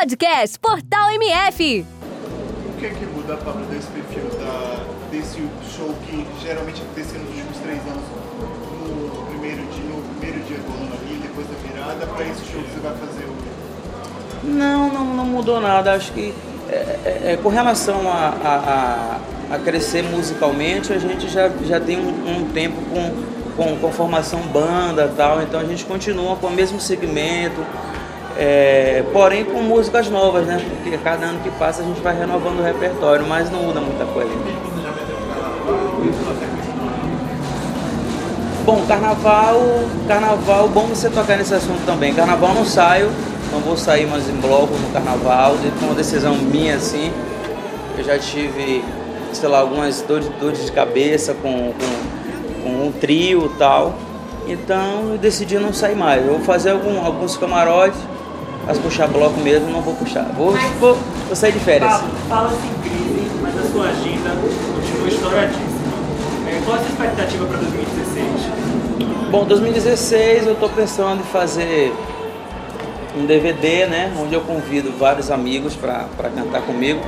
Podcast Portal MF. O que é que muda, Pablo, desse perfil da, desse show que geralmente acontecia nos últimos três anos, no primeiro dia, no primeiro dia do ano ali, depois da virada, para esse show que você vai fazer hoje? Não, não, não mudou nada. Acho que é, é, é, com relação a, a, a, a, crescer musicalmente, a gente já, já tem um, um tempo com, com, com formação banda tal, então a gente continua com o mesmo segmento é, porém com músicas novas, né? Porque cada ano que passa a gente vai renovando o repertório, mas não muda muita coisa. Bom, carnaval, carnaval, bom você tocar nesse assunto também. Carnaval não saio, não vou sair mais em bloco no carnaval, foi uma decisão minha assim. Eu já tive, sei lá, algumas dores, dores de cabeça com, com, com um trio e tal. Então eu decidi não sair mais. Eu vou fazer algum, alguns camarotes mas puxar bloco mesmo não vou puxar. Vou, mas, vou, vou sair de férias. Fala-se em crise, mas a sua agenda continua estouradíssima. É, qual a sua expectativa para 2016? Bom, 2016 eu estou pensando em fazer um DVD, né, onde eu convido vários amigos para cantar comigo.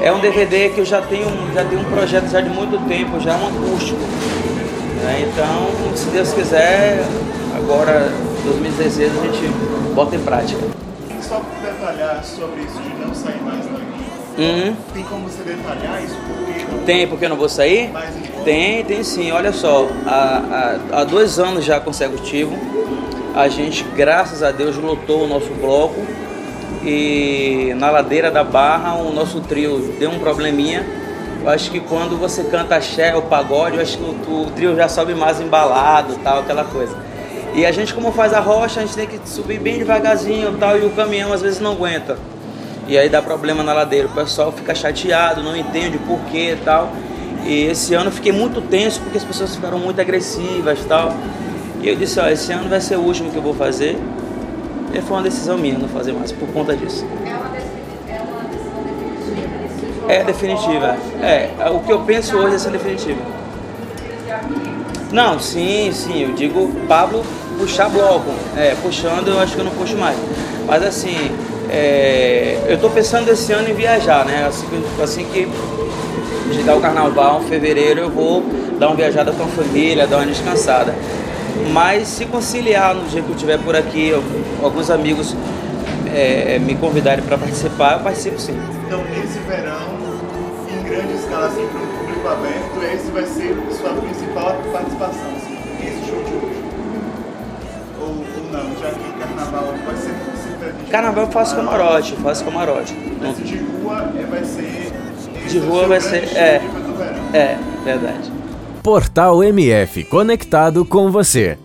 É um DVD que eu já tenho, já tenho um projeto já de muito tempo, já é um acústico. Né? Então, se Deus quiser, agora 2016 a gente bota em prática só detalhar sobre isso de não sair mais na Uhum. Tem como você detalhar isso? Porque tem, porque eu não vou sair? Tem, tem sim. Olha só, há, há, há dois anos já consecutivo, a gente, graças a Deus, lotou o nosso bloco e na ladeira da barra o nosso trio deu um probleminha. Eu acho que quando você canta axé ou pagode, eu acho que o, o trio já sobe mais embalado, tal, aquela coisa. E a gente, como faz a rocha, a gente tem que subir bem devagarzinho tal, e o caminhão às vezes não aguenta. E aí dá problema na ladeira. O pessoal fica chateado, não entende o porquê e tal. E esse ano eu fiquei muito tenso porque as pessoas ficaram muito agressivas e tal. E eu disse, ó, esse ano vai ser o último que eu vou fazer. E foi uma decisão minha não fazer mais por conta disso. É uma decisão definitiva? É definitiva. É, o que eu penso hoje é ser definitiva. Não, sim, sim, eu digo Pablo puxar bloco. É, puxando eu acho que eu não puxo mais. Mas assim, é, eu estou pensando esse ano em viajar, né? Assim, assim que chegar o carnaval, em fevereiro, eu vou dar uma viajada com a família, dar uma descansada. Mas se conciliar no dia que eu estiver por aqui, alguns amigos é, me convidarem para participar, eu participo sim. Então, nesse verão, em grande escala, assim, para o público aberto, esse vai ser sua principal participação, assim, esse show de hoje. Carnaval eu faço camarote, faço camarote. Mas de rua é, vai ser. De rua vai ser. É, é, verdade. Portal MF conectado com você.